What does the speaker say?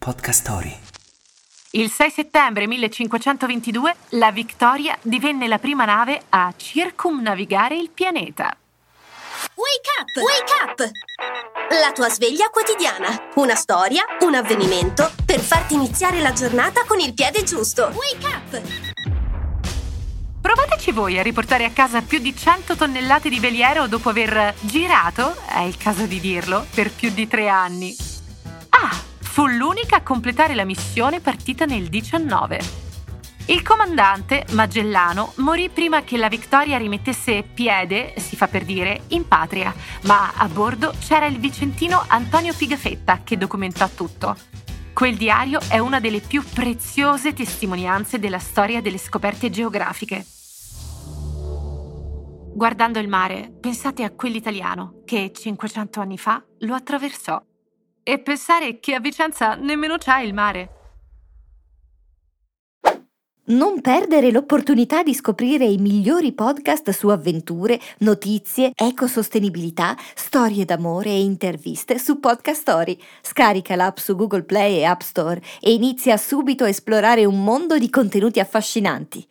Podcast Story. Il 6 settembre 1522 la Victoria divenne la prima nave a circumnavigare il pianeta. Wake up! Wake up! La tua sveglia quotidiana. Una storia, un avvenimento per farti iniziare la giornata con il piede giusto. Wake up! Provateci voi a riportare a casa più di 100 tonnellate di veliero dopo aver girato, è il caso di dirlo, per più di tre anni. Fu l'unica a completare la missione partita nel 19. Il comandante, Magellano, morì prima che la Victoria rimettesse piede, si fa per dire, in patria, ma a bordo c'era il vicentino Antonio Pigafetta che documentò tutto. Quel diario è una delle più preziose testimonianze della storia delle scoperte geografiche. Guardando il mare, pensate a quell'italiano che 500 anni fa lo attraversò. E pensare che a Vicenza nemmeno c'è il mare. Non perdere l'opportunità di scoprire i migliori podcast su avventure, notizie, ecosostenibilità, storie d'amore e interviste su Podcast Story. Scarica l'app su Google Play e App Store e inizia subito a esplorare un mondo di contenuti affascinanti.